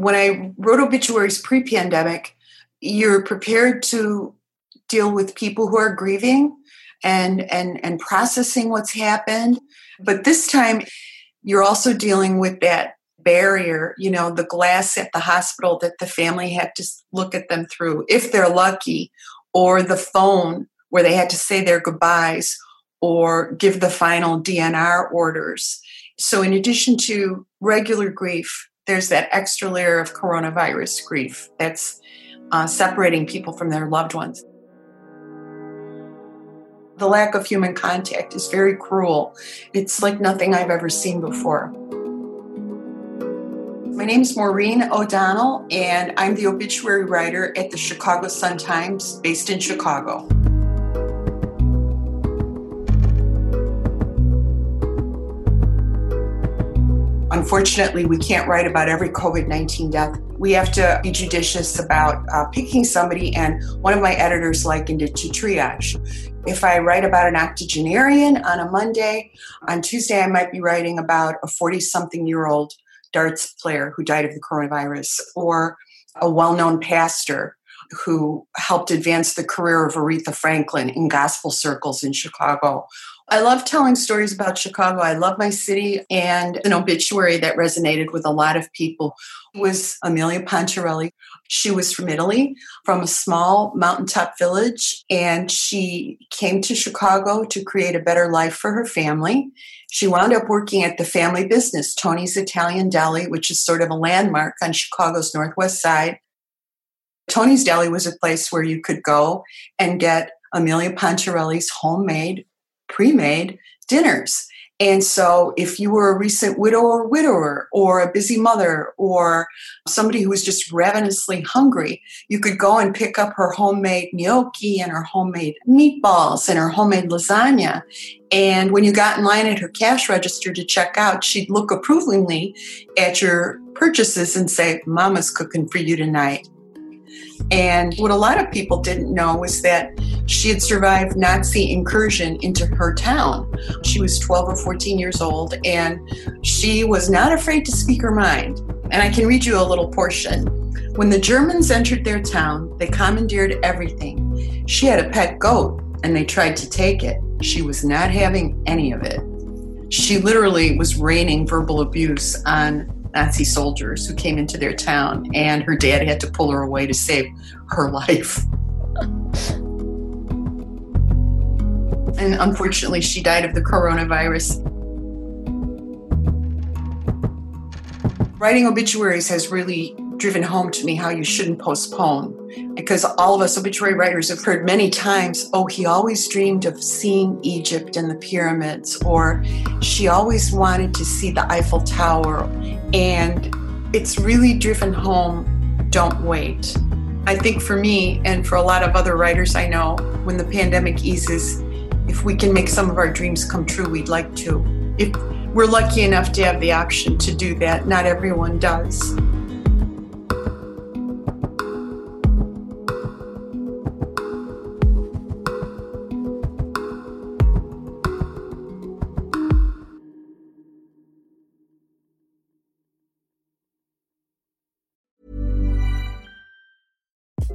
When I wrote obituaries pre-pandemic, you're prepared to deal with people who are grieving and and and processing what's happened. But this time you're also dealing with that barrier, you know, the glass at the hospital that the family had to look at them through, if they're lucky, or the phone where they had to say their goodbyes or give the final DNR orders. So, in addition to regular grief, there's that extra layer of coronavirus grief that's uh, separating people from their loved ones. The lack of human contact is very cruel. It's like nothing I've ever seen before. My name is Maureen O'Donnell, and I'm the obituary writer at the Chicago Sun-Times, based in Chicago. Unfortunately, we can't write about every COVID 19 death. We have to be judicious about uh, picking somebody, and one of my editors likened it to triage. If I write about an octogenarian on a Monday, on Tuesday I might be writing about a 40 something year old darts player who died of the coronavirus, or a well known pastor who helped advance the career of Aretha Franklin in gospel circles in Chicago. I love telling stories about Chicago. I love my city, and an obituary that resonated with a lot of people was Amelia Pontarelli. She was from Italy, from a small mountaintop village, and she came to Chicago to create a better life for her family. She wound up working at the family business, Tony's Italian Deli, which is sort of a landmark on Chicago's Northwest Side. Tony's Deli was a place where you could go and get Amelia Pontarelli's homemade, pre made dinners. And so, if you were a recent widow or widower, or a busy mother, or somebody who was just ravenously hungry, you could go and pick up her homemade gnocchi and her homemade meatballs and her homemade lasagna. And when you got in line at her cash register to check out, she'd look approvingly at your purchases and say, Mama's cooking for you tonight. And what a lot of people didn't know was that she had survived Nazi incursion into her town. She was 12 or 14 years old, and she was not afraid to speak her mind. And I can read you a little portion. When the Germans entered their town, they commandeered everything. She had a pet goat, and they tried to take it. She was not having any of it. She literally was raining verbal abuse on Nazi soldiers who came into their town, and her dad had to pull her away to save her life. and unfortunately, she died of the coronavirus. Writing obituaries has really driven home to me how you shouldn't postpone. Because all of us obituary writers have heard many times, oh, he always dreamed of seeing Egypt and the pyramids, or she always wanted to see the Eiffel Tower. And it's really driven home, don't wait. I think for me and for a lot of other writers I know, when the pandemic eases, if we can make some of our dreams come true, we'd like to. If we're lucky enough to have the option to do that, not everyone does.